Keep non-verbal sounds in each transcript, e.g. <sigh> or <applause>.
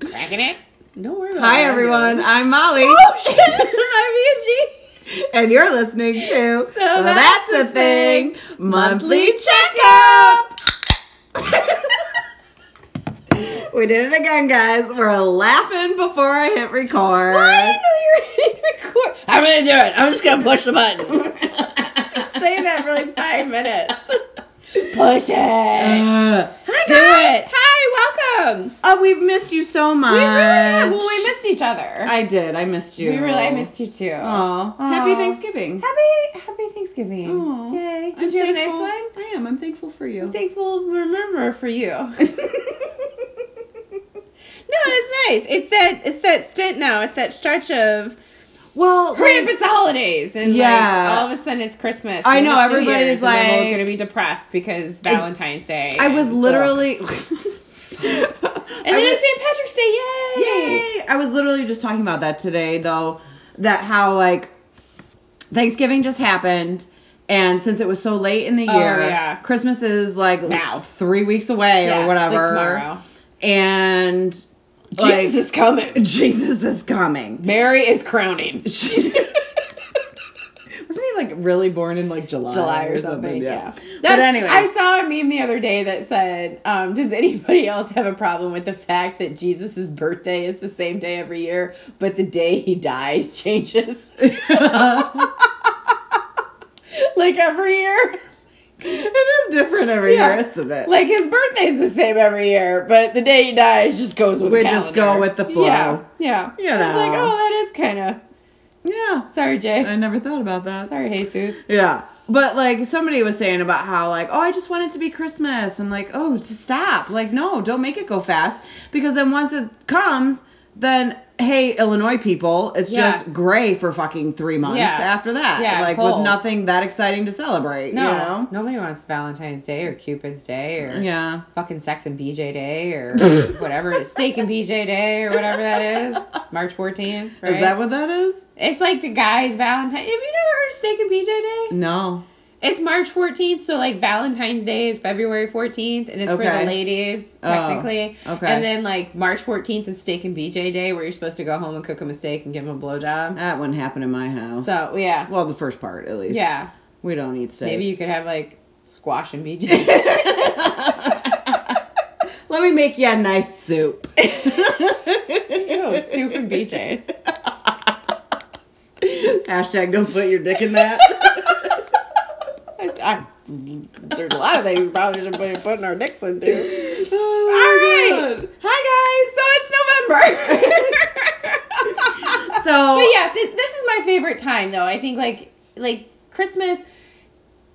Cracking it. Don't worry about Hi it. everyone, I'm Molly. Oh shit! <laughs> and you're listening to So Well, That's That's a a Thing Monthly Monthly Checkup. <laughs> we did it again, guys. We're laughing before I hit record. I didn't know you were hitting record. I'm gonna do it. I'm just gonna push the button. <laughs> Say that for like five minutes. Push it. Uh, hi do guys. it. Hi, welcome. Oh, we've missed you so much. We really have. Well, we missed each other. I did. I missed you. We really, I missed you too. Aw. Aw. Happy Thanksgiving. Happy, happy Thanksgiving. Aw. Yay. Did I'm you have a nice thankful- one? I am. I'm thankful for you. I'm thankful remember for you. <laughs> No, it's nice. It's that it's that stint now. It's that stretch of well, hurry like- up, it's holidays, and Yeah. like all of a sudden it's Christmas. I know, everybody's Year's, like- we're gonna be depressed because Valentine's Day. I was literally. <laughs> <laughs> And then it's St. Patrick's Day. Yay! Yay! I was literally just talking about that today, though. That how like Thanksgiving just happened, and since it was so late in the Oh, year, yeah. Christmas is like Now. three weeks away Yeah, or whatever. like tomorrow. And Jesus like, is coming. Jesus is coming. Mary is crowning. She, <laughs> Wasn't he like really born in like July? July or something. Yeah. But anyway, I saw a meme the other day that said, um, "Does anybody else have a problem with the fact that Jesus' birthday is the same day every year, but the day he dies <laughs> changes, <laughs> like every year? It is different every Yeah. year, isn't it? Like his birthday's the same every year, but the day he dies just goes with We just go with the flow. Yeah, yeah. You I was like, oh, that is kind of. yeah. Sorry, Jay. I never thought about that. Sorry, Jesus. Yeah. But like somebody was saying about how like, oh, I just want it to be Christmas. I'm like, oh, just stop. Like, no, don't make it go fast because then once it comes, then hey, Illinois people, it's Yeah. just gray for fucking three months Yeah. after that. Yeah, like cold. with nothing that exciting to celebrate. No, You know? nobody wants Valentine's Day or Cupid's Day or Yeah. fucking sex and BJ Day or <laughs> whatever, it's steak and BJ Day or whatever that is. March 14th, right? Is that what that is? it's like the guy's Valentine. Have you never heard of steak and BJ Day? No. It's March 14th, so like Valentine's Day is February 14th, and it's for the ladies Oh, technically. okay. And then like March 14th is steak and BJ Day, where you're supposed to go home and cook them a steak and give them a blowjob. That wouldn't happen in my house. So yeah, well, the first part at least. yeah. We don't eat steak. Maybe you could have like squash and BJ. <laughs> <laughs> Let me make you a nice soup. Ew, soup and BJ. <laughs> Hashtag don't put your dick in that. I, there's a lot of things we probably should be putting our dicks into. <laughs> Oh All right. Hi guys. So it's November. <laughs> <laughs> So but yes, it, this is my favorite time though. I think like like Christmas,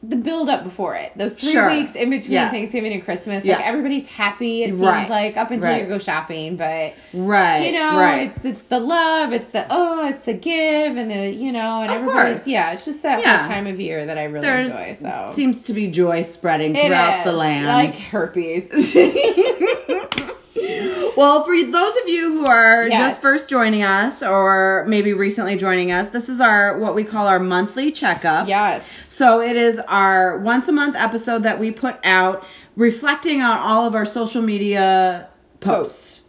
the build up before it, those three Sure. weeks in between Yeah. Thanksgiving and Christmas, Yeah. like everybody's happy. It seems Right. like up until Right. you go shopping, but right, you know, right. it's it's the love, it's the oh, it's the give, and the you know, and Of everybody's course. yeah, it's just that Yeah. time of year that I really There's enjoy. So seems to be joy spreading It throughout is, the land. like herpes. <laughs> well, for those of you who are Yes. just first joining us or maybe recently joining us, this is our what we call our monthly checkup. yes. So it is our once a month episode that we put out reflecting on all of our social media posts.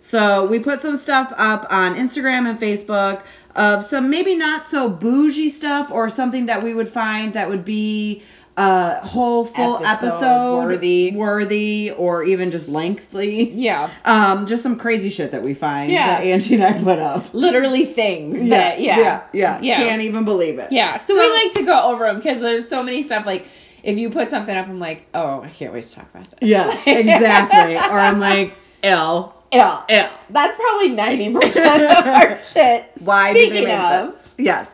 So we put some stuff up on Instagram and Facebook of some maybe not so bougie stuff or something that we would find that would be a whole full Episode episode, worthy. worthy or even just lengthy. Yeah. Um, just some crazy shit that we find Yeah. that Angie and I put up. Literally things that yeah. yeah, yeah, Yeah. Can't even believe it. Yeah, so, we like to go over them because there's so many stuff. Like, if you put something up, I'm like, oh, I can't wait to talk about that. Yeah, <laughs> exactly. or I'm like, ill, Yeah, ill. that's probably ninety percent of our shit. Why Speaking of? Yes,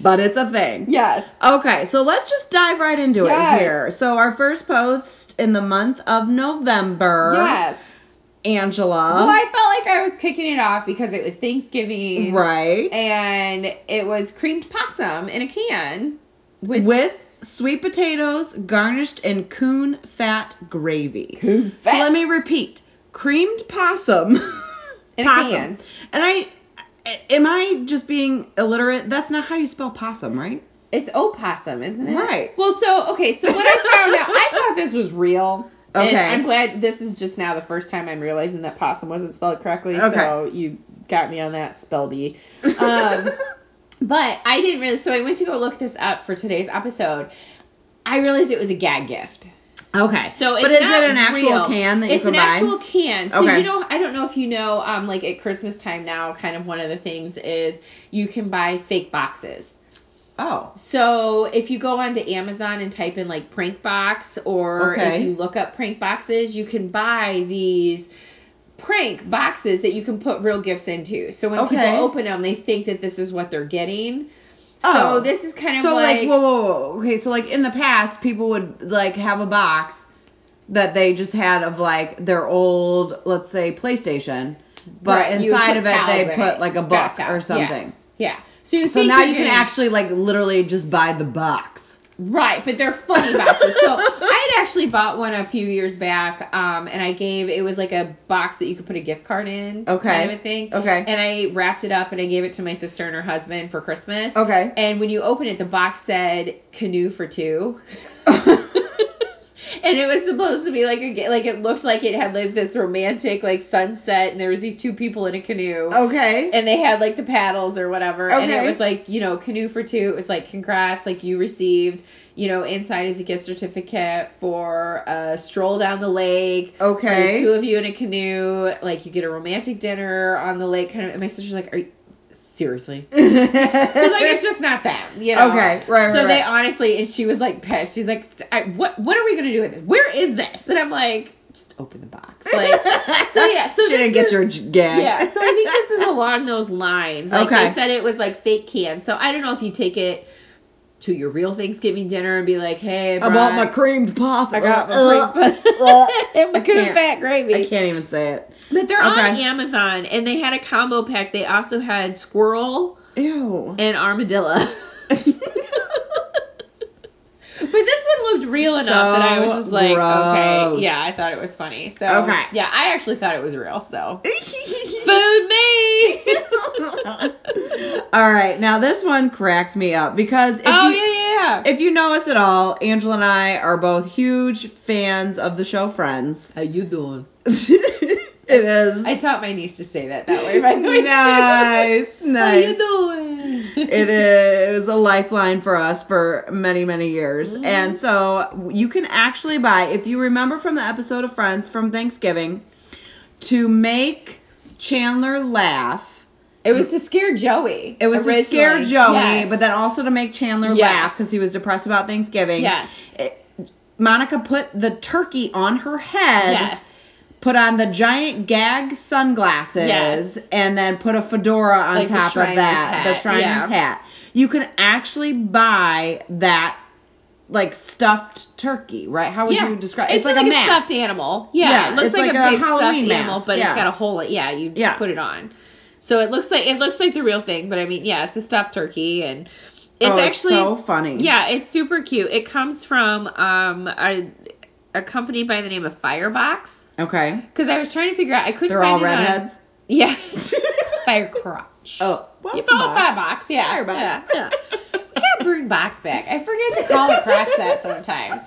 but it's a thing. yes, Okay, so let's just dive right into Yes. it here. So our first post in the month of November, yes. Angela. Well, I felt like I was kicking it off because it was Thanksgiving, right. And it was creamed possum in a can with, With sweet potatoes garnished in coon fat gravy. Coon fat. So let me repeat. Creamed possum. in a can. And I am I just being illiterate? That's not how you spell possum, right? It's opossum, isn't it? Right. Well, so okay, so what I found out, I thought this was real. And Okay. I'm glad this is just now the first time I'm realizing that possum wasn't spelled correctly. Okay. So you got me on that spell bee. Um, <laughs> but I didn't really. So I went to go look this up for today's episode. I realized it was a gag gift. Okay. So it's but is not it an actual real. can that you it's an actual can. So Okay. you know, I don't know if you know, um, like at Christmas time now, kind of one of the things is you can buy fake boxes. oh. So if you go onto Amazon and type in like prank box, or Okay. if you look up prank boxes, you can buy these prank boxes that you can put real gifts into. So when Okay. people open them, they think that this is what they're getting. So Oh. this is kind of So like, like, whoa, whoa, whoa. Okay, so like in the past, people would like have a box that they just had of like their old, let's say, PlayStation, but Right, inside of it they put it. like a book or towels, yeah. something. yeah. So you So now you're can actually like literally just buy the box. Right, but they're funny boxes. So I had actually bought one a few years back, um, and I gave it was like a box that you could put a gift card in, Okay. kind of a thing. Okay. And I wrapped it up and I gave it to my sister and her husband for Christmas. Okay. And when you open it, the box said "canoe for two. <laughs> <laughs> and it was supposed to be like a like it looked like it had like this romantic like sunset, and there was these two people in a canoe Okay. and they had like the paddles or whatever okay. and it was like you know canoe for two it was like congrats like you received you know inside is a gift certificate for a stroll down the lake Okay. two of you in a canoe like you get a romantic dinner on the lake kind of and my sister's like are you seriously <laughs> 'Cause, like it's just not them, you know. Okay, right, So right, they right. honestly, and she was like pissed. She's like, I, "What? What are we gonna do with it? Where is this?" And I'm like, "Just open the box." <laughs> Like, so yeah. So she this didn't get is- your j- gag. yeah, so I think this is <laughs> along those lines. Like Okay. they said it was like fake cans. So I don't know if you take it to your real Thanksgiving dinner and be like, hey, I bought my creamed pasta. I got Uh, my <laughs> cream uh, and my fat gravy. I can't even say it. But they're on Amazon and they had a combo pack. They also had squirrel Ew. and armadillo. <laughs> But this looked real enough that I was just like, gross. okay, yeah, I thought it was funny. So Okay. yeah, I actually thought it was real. So <laughs> food me. <laughs> all right, now this one cracks me up because if oh you, yeah, yeah, yeah. if you know us at all, Angela and I are both huge fans of the show Friends. How you doing? <laughs> it is I taught my niece to say that that way. By the way, too. nice, <laughs> How nice. you doing? it is It was a lifeline for us for many many years Mm-hmm. and so you can actually buy if you remember from the episode of friends from thanksgiving to make chandler laugh It was to scare Joey. it was to scare joey Yes. but then also to make chandler Yes. laugh because he was depressed about thanksgiving Yes. It- monica put the turkey on her head yes, put on the giant gag sunglasses Yes. and then put a fedora on Like top of that, the hat, Shriner's yeah. hat. You can actually buy that like stuffed turkey, right? How would yeah. you describe It's, like, like, a a, mask. stuffed animal. Yeah, Yeah, it looks it's like, like a big Halloween stuffed animal, but yeah. it's got a hole. Yeah, you just Yeah. put it on. So it looks like it looks like the real thing, but I mean, yeah, it's a stuffed turkey, and it's oh, actually so funny. yeah, it's super cute. It comes from um a, a company by the name of Firebox. Okay. Because I was trying to figure out, I couldn't They're find all it on- redheads. <laughs> Yeah. <laughs> Fire crotch. Oh, well, You bought Firebox, yeah. Firebox. Yeah, yeah. <laughs> I gotta bring box back. I forget to call it crotch that sometimes.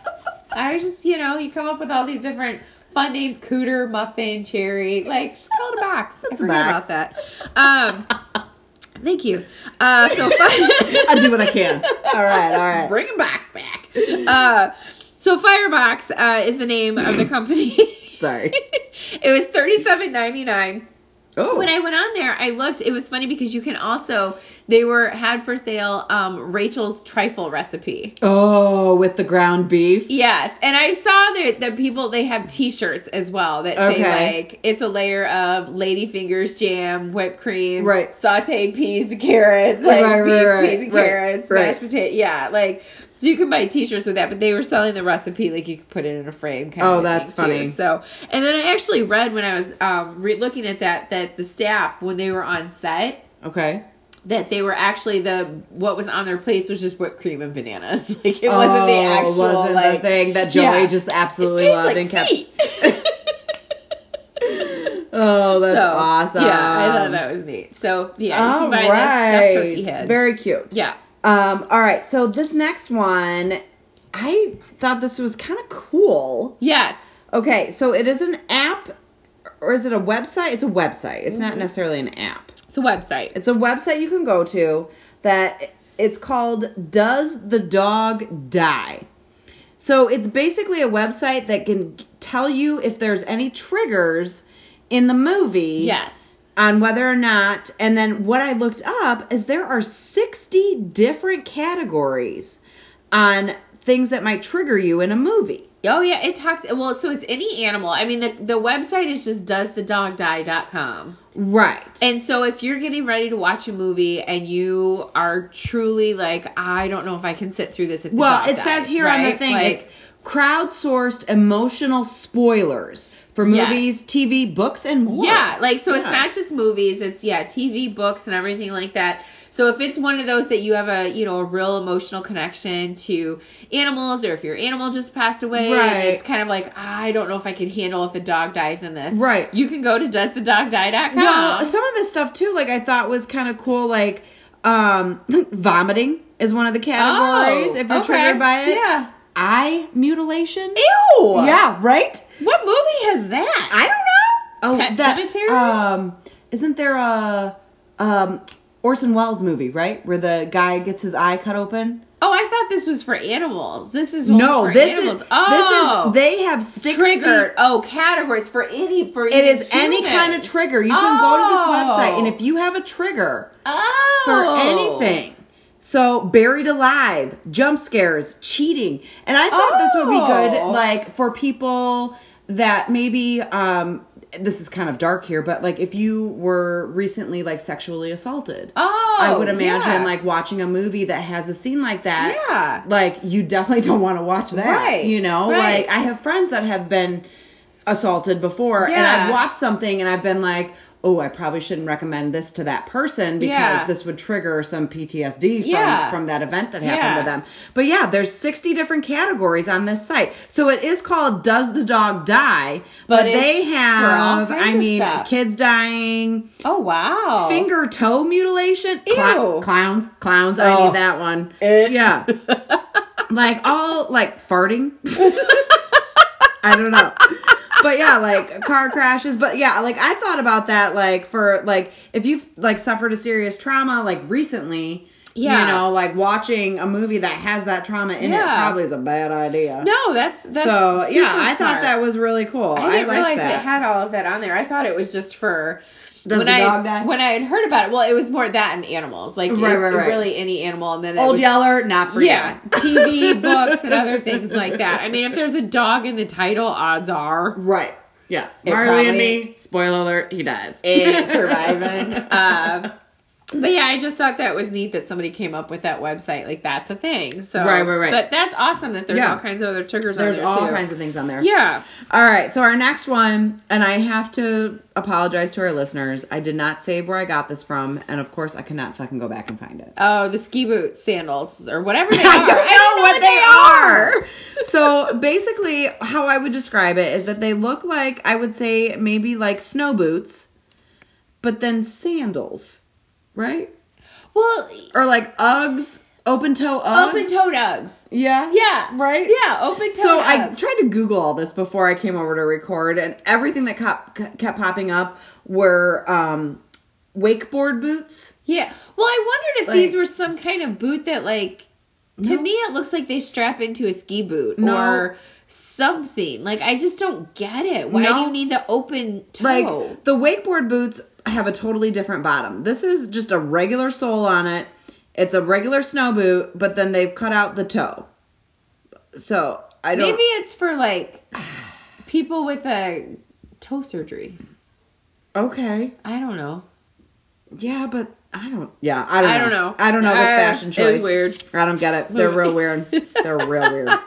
I was just, you know, you come up with all these different fun names, cooter, muffin, cherry. Like, just call it a box. I It's a forget about that. Um, thank you. Uh, so I do what I can. All right, all right. Bring a box back. Uh, so Firebox uh, is the name of the company. Sorry. <laughs> it was thirty seven ninety nine. Oh. When I went on there, I looked. It was funny because you can also they were had for sale um, Rachel's trifle recipe. oh, with the ground beef. Yes, and I saw that the people they have T-shirts as well that Okay. say like it's a layer of ladyfingers jam, whipped cream, Right. sautéed peas carrots, like Right, right, beef, right, peas and carrots, mashed potato. Yeah, like so you can buy T-shirts with that, but they were selling the recipe like you could put it in a frame. Kind Oh, of that's thing, too. funny. So, and then I actually read when I was um, re- looking at that that the staff when they were on set Okay. that they were actually the what was on their plates was just whipped cream and bananas. <laughs> Like it wasn't the Oh, actual wasn't like the thing that Joey Yeah. just absolutely loved like and kept. <laughs> <laughs> Oh, that's so, awesome. Yeah, I thought that was neat. So yeah, you can buy this right. stuffed turkey head. Very cute. yeah. Um. All right. So this next one, I thought this was kind of cool. Yes. Okay, so it is an app, or is it a website? It's a website. It's Mm-hmm. not necessarily an app. It's a website. It's a website you can go to that it's called Does the Dog Die? So it's basically a website that can tell you if there's any triggers in the movie Yes. On whether or not. And then what I looked up is there are 60 different categories on things that might trigger you in a movie. Oh yeah, it talks. Well, so it's any animal. I mean, the the website is just doesthedogdie.com. Right. And so if you're getting ready to watch a movie and you are truly like, I don't know if I can sit through this if the well, it says dies," here on the thing Like, it's crowdsourced emotional spoilers for Yes. movies, TV, books, and more. Yeah, like so it's not just movies, it's yeah, TV, books and everything like that. So if it's one of those that you have a, you know, a real emotional connection to animals or if your animal just passed away Right. it's kind of like, I don't know if I can handle if a dog dies in this. Right. You can go to doesthedogdie.com. Well, some of this stuff too, like I thought was kind of cool, like um <laughs> vomiting is one of the categories Oh, if you're okay. triggered by it. Yeah. Eye mutilation. Ew. Yeah, right? What movie has that? I don't know. Oh, Pet that, Sematary? Um, isn't there a um Orson Welles movie, right, where the guy gets his eye cut open? oh, I thought this was for animals. This is No, this animals. is oh, this is they have 60 triggered. Oh, categories for any for it is any kind of trigger. You can go to this website and if you have a trigger Oh. for anything. So buried alive, jump scares, cheating. And I thought this would be good Oh. like for people that maybe um this is kind of dark here, but like if you were recently like sexually assaulted. Oh, I would imagine yeah. like watching a movie that has a scene like that. Yeah. Like you definitely don't want to watch that. Right, You know, right. like I have friends that have been assaulted before and I've watched something and I've been like, "Oh, I probably shouldn't recommend this to that person because Yeah. this would trigger some PTSD from Yeah. from that event that happened Yeah. to them." But yeah, there's 60 different categories on this site. So it is called Does the Dog Die? But But, they it's for all have I mean, stuff. kids dying, Oh wow. finger toe mutilation. Ew. clowns, clowns. I Oh. need that one. Eh. Yeah, <laughs> like all like farting. <laughs> I don't know. But yeah, like car crashes. But yeah, like I thought about that. Like for like if you've like suffered a serious trauma like recently. Yeah. You know, like watching a movie that has that trauma in it probably is a bad idea. No, that's that's so yeah, I smart. thought that was really cool. I didn't liked realize that. it had all of that on there. I thought it was just for Does when I die? when I had heard about it. Well, it was more that and animals, like Right, right, right. really any animal, and then Old was, Yeller, not for yeah. TV, <laughs> <laughs> books, and other things like that. I mean, if there's a dog in the title, odds are Right. Yeah. Marley and me, spoiler alert, he dies. it's <laughs> surviving. um, but yeah, I just thought that was neat that somebody came up with that website. Like that's a thing. So Right, right, right. But that's awesome that there's Yeah. all kinds of other triggers There's on there all too. kinds of things on there. yeah. All right. So our next one, and I have to apologize to our listeners. I did not save where I got this from, and of course I cannot fucking go back and find it. Oh, the ski boot sandals or whatever <laughs> they are. I don't know, I what, they are. <laughs> so basically, how I would describe it is that they look like I would say maybe like snow boots, but then sandals, right? Well, Or like Uggs, open toe Uggs. open toed Uggs. Yeah. Yeah. Right. Yeah, open toe So I tried to Google all this before I came over to record, and everything that kept kept popping up were um, wakeboard boots. yeah. Well, I wondered if Like- these were some kind of boot that, like, to No. me, it looks like they strap into a ski boot No. or something. Like, I just don't get it. Why do you need the open toe? Like the wakeboard boots have a totally different bottom. This is just a regular sole on it. It's a regular snow boot, but then they've cut out the toe. So I don't. Maybe it's for like <sighs> people with a toe surgery. Okay. I don't know. Yeah, but I don't. Yeah, I don't. I know. don't know. I don't know this Uh, fashion it choice. was weird. I don't get it. They're real weird. They're real weird. <laughs>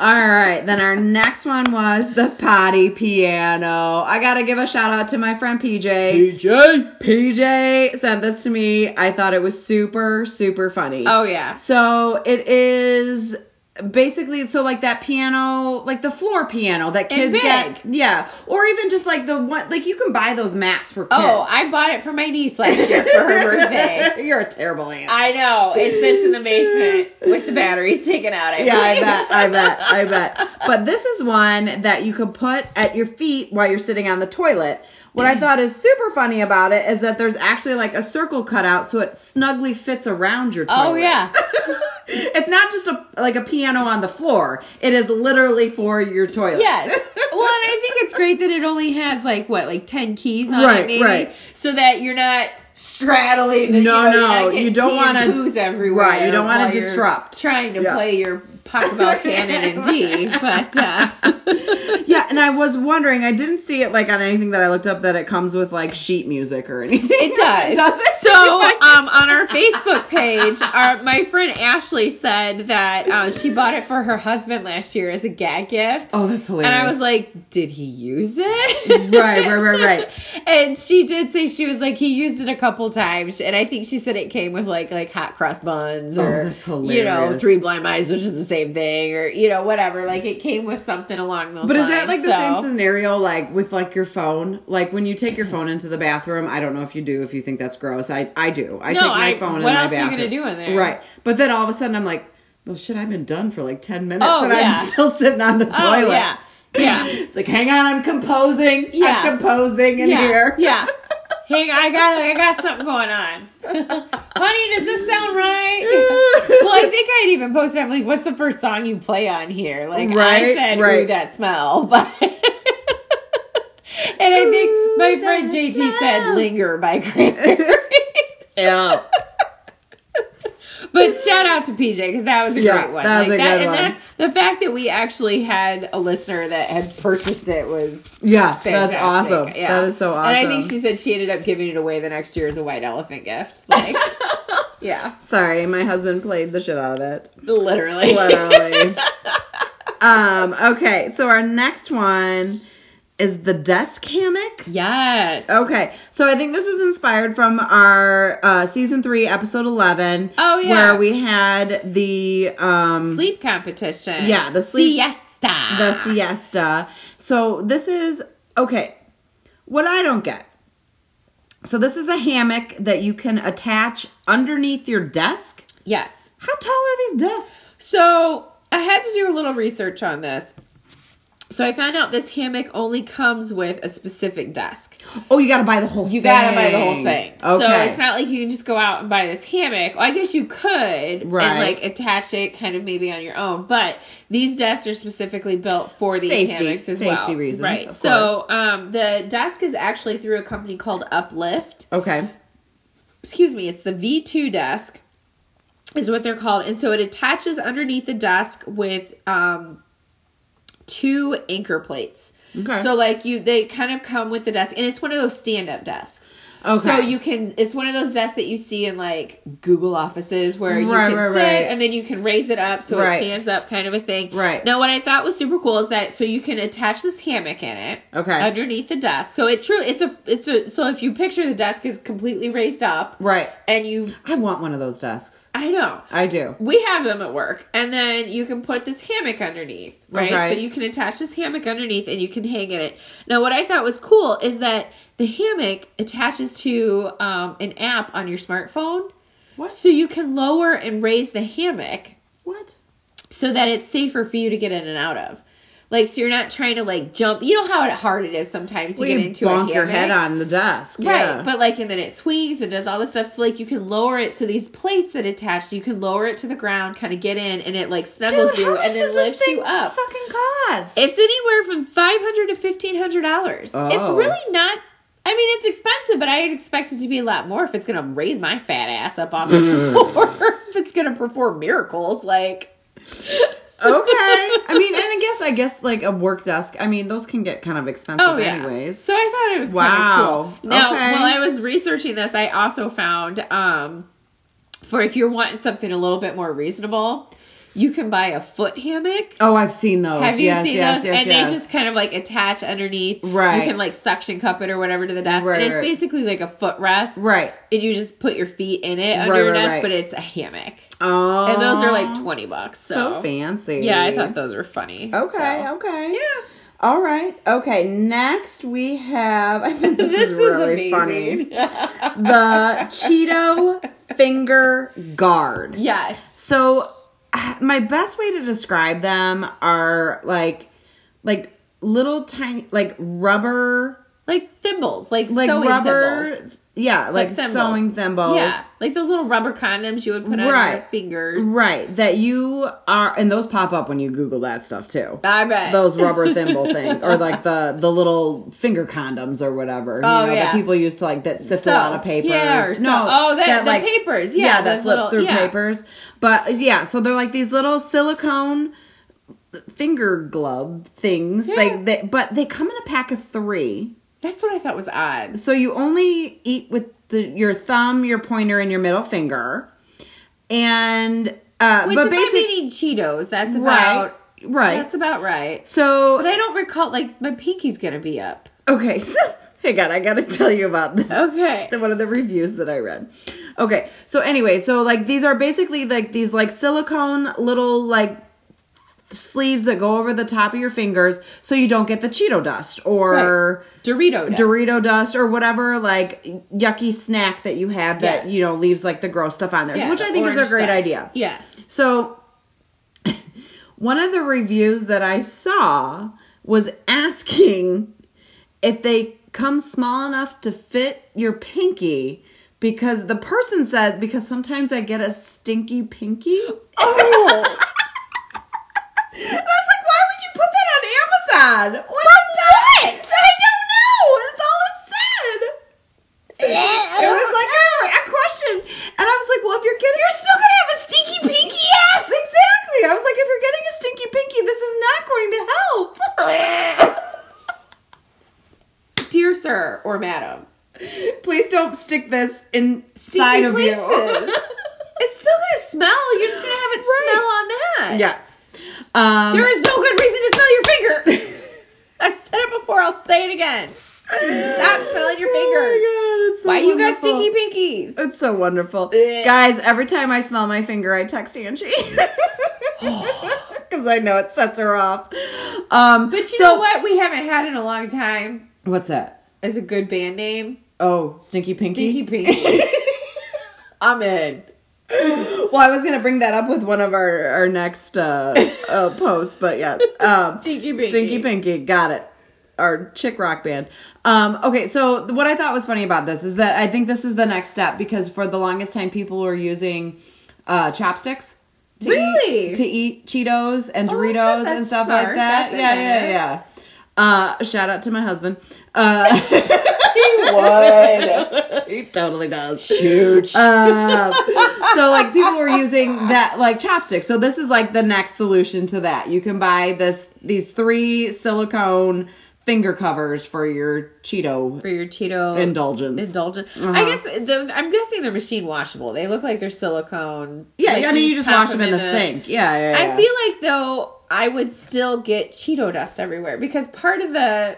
All right, then our next one was the potty piano. I gotta give a shout out to my friend PJ. PJ. PJ sent this to me. I thought it was super, super funny. Oh yeah. So it is basically so like that piano like the floor piano that kids get yeah or even just like the one like you can buy those mats for oh, kids Oh, I bought it for my niece last year for her <laughs> birthday. you're a terrible aunt I know. It sits in the basement with the batteries taken out. I yeah, I bet, I bet, I <laughs> bet. But this is one that you could put at your feet while you're sitting on the toilet. What I thought is super funny about it is that there's actually like a circle cut out so it snugly fits around your oh, toilet. Oh, yeah. <laughs> it's not just a like a piano on the floor. It is literally for your toilet. Yes. <laughs> Well, and I think it's great that it only has like what, like ten keys on Right, it, maybe, right. so that you're not straddling. The, No, you know, no, you don't wanna- poos everywhere. right, you don't wanna disrupt. Trying to Yeah. play your Pachelbel canon in D, <laughs> but uh, Yeah, and I was wondering, I didn't see it like on anything that I looked up that it comes with like sheet music or anything. It <laughs> does. does it? So, um, on our Facebook page, our my friend Ashley said that uh, she bought it for her husband last year as a gag gift. oh, that's hilarious. And I was like, did he use it? Right, right, right, right. <laughs> and she did say she was like, he used it a couple times, and I think she said it came with like like hot cross buns Oh, or that's you know three blind mice, which is the same thing, or you know whatever. Like it came with something along those lines. But lines. is that like the same scenario like with like your phone? Like when you take your phone into the bathroom, I don't know if you do if you think that's gross. I I do. I No, take my I- phone in what my else are you gonna do in there? Right. But then all of a sudden I'm like, well shit, I've been done for like 10 minutes Oh, and yeah. I'm still sitting on the Oh toilet. yeah, yeah. <laughs> It's like, hang on, I'm composing. Yeah. I'm composing in yeah, here. Yeah. <laughs> Hang on, I got I got something going on. <laughs> Honey, does this sound right? <laughs> well, I think I'd even posted. I'm like, "What's the first song you play on here?" Like I Right, said, "Ooh, right. that smell," <laughs> but and I think my friend JT said "Linger" by Cranberries. Yeah. But shout out to PJ because that was a Yeah, great one. that was Like a good and one. That, the fact that we actually had a listener that had purchased it was Yeah, that's awesome. Yeah. That is so awesome. And I think she said she ended up giving it away the next year as a white elephant gift. Like, <laughs> yeah, Sorry, my husband played the shit out of it. literally. Literally. <laughs> um, okay, so our next one is the desk hammock. yes. Okay, so I think this was inspired from our uh, season three, episode eleven. Oh, yeah. where we had the um, Sleep competition. Yeah, the sleep- siesta. the siesta. So this is okay. What I don't get. So this is a hammock that you can attach underneath your desk. Yes. How tall are these desks? So I had to do a little research on this. So I found out this hammock only comes with a specific desk. Oh, you gotta buy the whole. Thing. You gotta buy the whole thing. Okay. So it's not like you can just go out and buy this hammock. Well, I guess you could Right. and like attach it kind of maybe on your own. But these desks are specifically built for these Safety- hammocks as safety well. reasons, right. so um, the desk is actually through a company called Uplift. Okay. Excuse me, it's the V2 desk is what they're called. And so it attaches underneath the desk with um, two anchor plates. Okay. So like you, they kind of come with the desk, and it's one of those stand-up desks. Okay. So you can, it's one of those desks that you see in like Google offices where you Right, can right, sit right. and then you can raise it up so it stands up, kind of a thing. Right. Now, what I thought was super cool is that so you can attach this hammock in it Okay. underneath the desk. So it true, it's a, it's a. So if you picture the desk is completely raised up, Right. and you, I want one of those desks. I know. I do. We have them at work, and then you can put this hammock underneath, right? Okay. So you can attach this hammock underneath, and you can hang in it. Now, what I thought was cool is that the hammock attaches to um, an app on your smartphone, What? so you can lower and raise the hammock What? so that it's safer for you to get in and out of. Like, so you're not trying to like jump. You know how hard it is sometimes to Well, get into bonk a your head on the desk. Right, Yeah. but like, and then it swings and does all this stuff. So like, you can lower it. So these plates that attach, you can lower it to the ground, kind of get in, and it like snuggles Dude, you and then lifts you up. Fucking cost. It's anywhere from five hundred to fifteen hundred dollars. It's Oh. really not. I mean, it's expensive, but I expect it to be a lot more if it's going to raise my fat ass up off of the <laughs> floor. if it's going to perform miracles, like. <laughs> okay. <laughs> I mean, and I guess I guess like a work desk. I mean, those can get kind of expensive Oh yeah. anyways. So I thought it was Wow. kind of cool. Now, Okay. while I was researching this, I also found um, for if you're wanting something a little bit more reasonable, you can buy a foot hammock. Oh, I've seen those. Have you yes, seen yes, those? Yes, and they just kind of like attach underneath. Right. You can like suction cup it or whatever to the desk. Right, and it's right. basically like a footrest. right. And you just put your feet in it under Right, your desk, but it's a hammock. Oh, And those are like 20 bucks. So, So fancy. Yeah, I thought those were funny. Okay, So. okay. Yeah. All right. Okay. Next we have. I think this, <laughs> This, is really amazing. funny. <laughs> The Cheeto finger guard. yes. So, <sighs> my best way to describe them are like, like little tiny, like rubber, Like thimbles, like, like rubber. thimbles. Yeah, like, thimbles. sewing thimbles. Yeah, like those little rubber condoms you would put on your fingers. Right. That you are, and those pop up when you Google that stuff too. I bet those rubber <laughs> thimble thing or like the the little finger condoms or whatever you Oh, know yeah. that people used to like that sift So, a lot of oh, papers yeah, or so- no oh, that- the papers, yeah, that flip little- through yeah. papers but yeah so they're like these little silicone finger glove things Yeah. like they but they come in a pack of three That's what I thought was odd. so you only eat with the your thumb your pointer and your middle finger and uh Which but if I'm basically eating Cheetos, that's right about right that's about right. so But I don't recall like my pinky's gonna be up. Okay, so hang on, I gotta tell you about this. Okay. <laughs> One of the reviews that I read. Okay, so anyway, so like these are basically like these like silicone little like sleeves that go over the top of your fingers so you don't get the Cheeto dust or Dorito. Dust. Dorito dust or whatever like yucky snack that you have that Yes. you know leaves like the gross stuff on there, Yeah, which I think is a great dust. idea. Yes. So, <laughs> one of the reviews that I saw was asking if they come small enough to fit your pinky because the person said because sometimes I get a stinky pinky. Oh. <laughs> And I was like, why would you put that on Amazon? What? what? I don't know. That's all it said. It was like a, a question, and I was like, "Well, if you're getting, you're still gonna have a stinky pinky." Yes, exactly. I was like, "If you're getting a stinky pinky, this is not going to help." <laughs> Dear sir or madam. Please don't stick this inside Stinky of you. <laughs> it's still gonna smell. You're just gonna have it Right. smell on that. yes. Um, There is no good reason to smell your finger. <laughs> I've said it before. I'll say it again. Stop smelling your fingers. Oh my God, it's so Why you got wonderful. stinky pinkies? It's so wonderful. Guys, every time I smell my finger, I text Angie. <gasps> Because I know it sets her off. Um, But you so- know what? We haven't had in a long time What's that? as a good band name. Oh, Stinky Pinky? Stinky Pinky. <laughs> I'm in. Well, I was going to bring that up with one of our, our next uh, uh, posts, but yes. <laughs> Um, Stinky Pinky. Stinky Pinky, got it. Our chick rock band. Um, okay, so what I thought was funny about this is that I think this is the next step because for the longest time people were using uh, chopsticks. To Really? Eat, to eat Cheetos and Oh, Doritos that's- and stuff smart. like that. That's yeah, yeah, inventive. yeah. Uh, shout out to my husband. Uh, <laughs> he would. <laughs> he totally does. Huge. Um, so like people were using that like chopsticks. So this is like the next solution to that. You can buy this these three silicone finger covers for your Cheeto For your Cheeto indulgence. Indulgence. Uh-huh. I guess the, I'm guessing they're machine washable. They look like they're silicone. yeah, Like, I mean you just pop wash them in the sink. Yeah, yeah, yeah. I feel like though I would still get Cheeto dust everywhere because part of the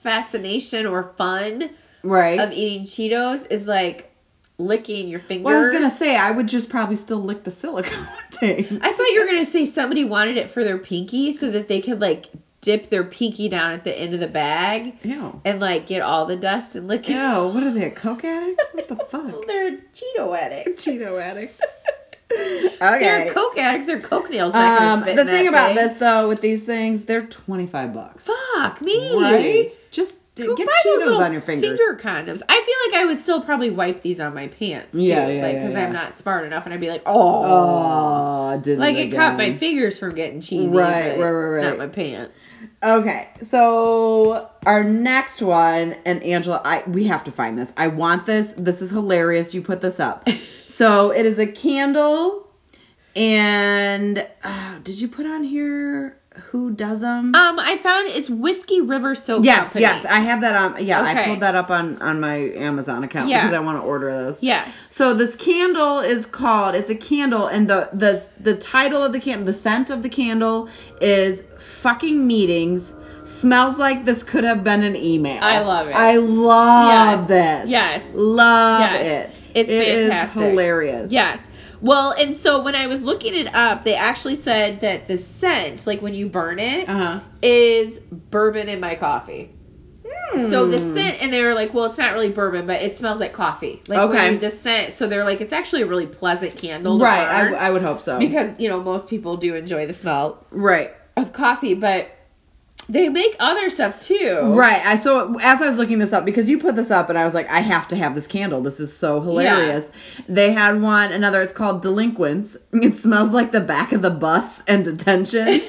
fascination or fun right. of eating Cheetos is like licking your fingers. well, I was gonna say I would just probably still lick the silicone <laughs> thing. I thought you were gonna say somebody wanted it for their pinky so that they could like dip their pinky down at the end of the bag Ew. and like get all the dust and lick it. Ew, what are they, a coke addict? What the <laughs> fuck? They're a Cheeto addict. Cheeto addict. <laughs> They're coke a They're Coke nails Um, the in thing about thing. this though, with these things, they're twenty five bucks. Fuck me. Right? Just Go get Cheetos on your fingers. Finger condoms. I feel like I would still probably wipe these on my pants too, Yeah, yeah, like because yeah. I'm not smart enough, and I'd be like, oh, Oh, did like it it caught my fingers from getting cheesy, Right, right, right, right. not my pants. Okay, so our next one, and Angela, I we have to find this. I want this. This is hilarious. You put this up. <laughs> so it is a candle, and uh, did you put on here who does them? Um, I found it's Whiskey River Soap yes, Company. yes, I have that on. Yeah, I pulled that up on on my Amazon account Yeah. because I want to order those. Yes. So this candle is called. It's a candle, and the the the title of the candle, the scent of the candle is "fucking meetings." Smells like this could have been an email. I love it. I love Yes. this. Yes. Love Yes. it. It's It is fantastic. hilarious. Yes. Well, and so when I was looking it up, they actually said that the scent, like when you burn it, Uh is bourbon in my coffee. huh. So the scent, and they were like, well, it's not really bourbon, but it smells like coffee. Like Okay. the scent. So they're like, it's actually a really pleasant candle. Right. I, I would hope so. because you know most people do enjoy the smell right. of coffee, but they make other stuff too. Right. I so as I was looking this up because you put this up and I was like, I have to have this candle. This is so hilarious. They had one another. It's called Delinquents. It smells like the back of the bus and detention. <laughs>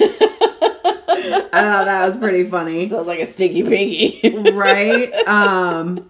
I thought that was pretty funny. Smells like a stinky pinky. right. <laughs> Um.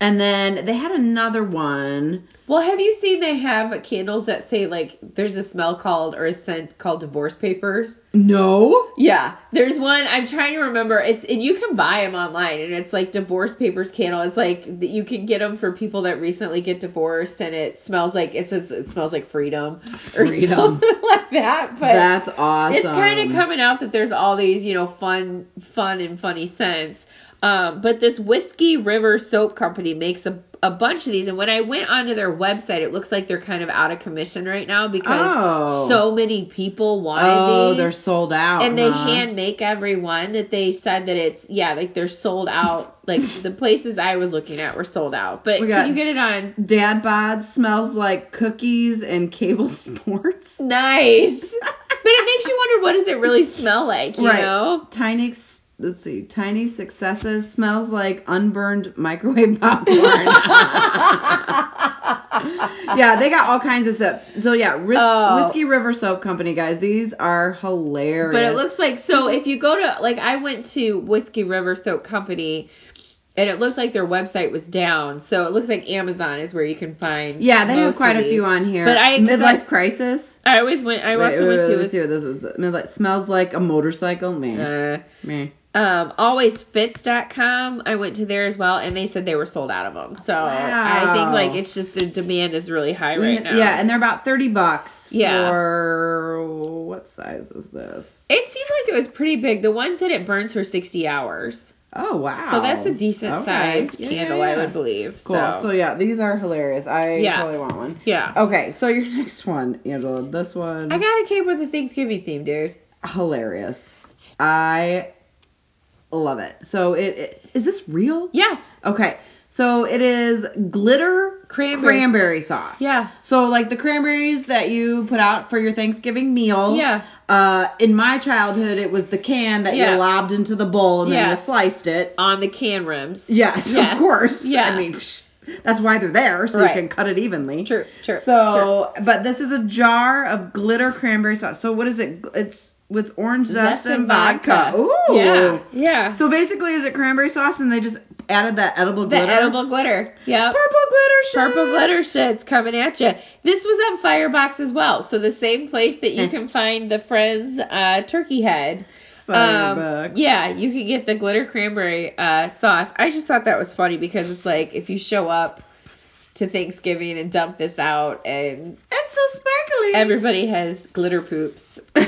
And then they had another one. Well, have you seen they have candles that say like there's a smell called or a scent called divorce papers? No. Yeah, there's one. I'm trying to remember. It's and you can buy them online, and it's like divorce papers candle. It's like that you can get them for people that recently get divorced, and it smells like it says it smells like freedom, Freedom. or something <laughs> like that. But That's awesome. it's kind of coming out that there's all these you know fun, fun and funny scents. Um, but this Whiskey River Soap Company makes a, a bunch of these, and when I went onto their website, it looks like they're kind of out of commission right now because Oh. so many people wanted Oh, these they're sold out. and they hand make every one that they said that it's yeah like they're sold out <laughs> like the places i was looking at were sold out but can you get it on Dad bod smells like cookies and cable <laughs> sports. nice but it makes you wonder what does it really smell like you Right. know Tiny, let's see, tiny successes smells like unburned microwave <laughs> popcorn. <laughs> yeah, they got all kinds of stuff. So yeah, Whis- Oh. Whiskey River Soap Company, guys, these are hilarious. but it looks like so if you go to like i went to whiskey river soap company and it looked like their website was down so it looks like amazon is where you can find yeah, they have quite a few on here. But I- midlife I- crisis. i always went i also Wait, went wait, to let's see what this was. Midlife smells like a motorcycle. Man, uh, man. Um, alwaysfits.com i went to there as well and they said they were sold out of them so i think like it's just the demand is really high right now Yeah, and they're about thirty bucks. Yeah. For what size is this? it seemed like it was pretty big the one said it burns for 60 hours Oh wow. so that's a decent Okay. sized Yeah, candle yeah, i would believe Cool. so, So. yeah, these are hilarious. I Yeah. totally want one. yeah Okay, so your <laughs> next one, Angela. This one i gotta keep with a thanksgiving theme dude hilarious. I love it. So it, it is this real? yes Okay. So it is glitter Cranberry- cranberry sauce. Yeah. So like the cranberries that you put out for your Thanksgiving meal. Yeah. Uh, in my childhood, it was the can that Yeah. you lobbed into the bowl and then you sliced it. on the can rims Yes, Yes. of course. Yeah. I mean, psh, that's why they're there, so Right. you can cut it evenly. true true So, but this is a jar of glitter cranberry sauce. So what is it? It's with orange zest, and vodka. Ooh. yeah yeah So basically, is it cranberry sauce and they just added that edible the glitter? edible glitter yep Purple glitter shit. Purple glitter shit's coming at you. This was on Firebox as well, so the same place that you Eh. can find the Friends uh, turkey head. Um, yeah, you can get the glitter cranberry uh, sauce. I just thought that was funny because it's like if you show up to Thanksgiving and dump this out, and It's so sparkly. everybody has glitter poops. <laughs>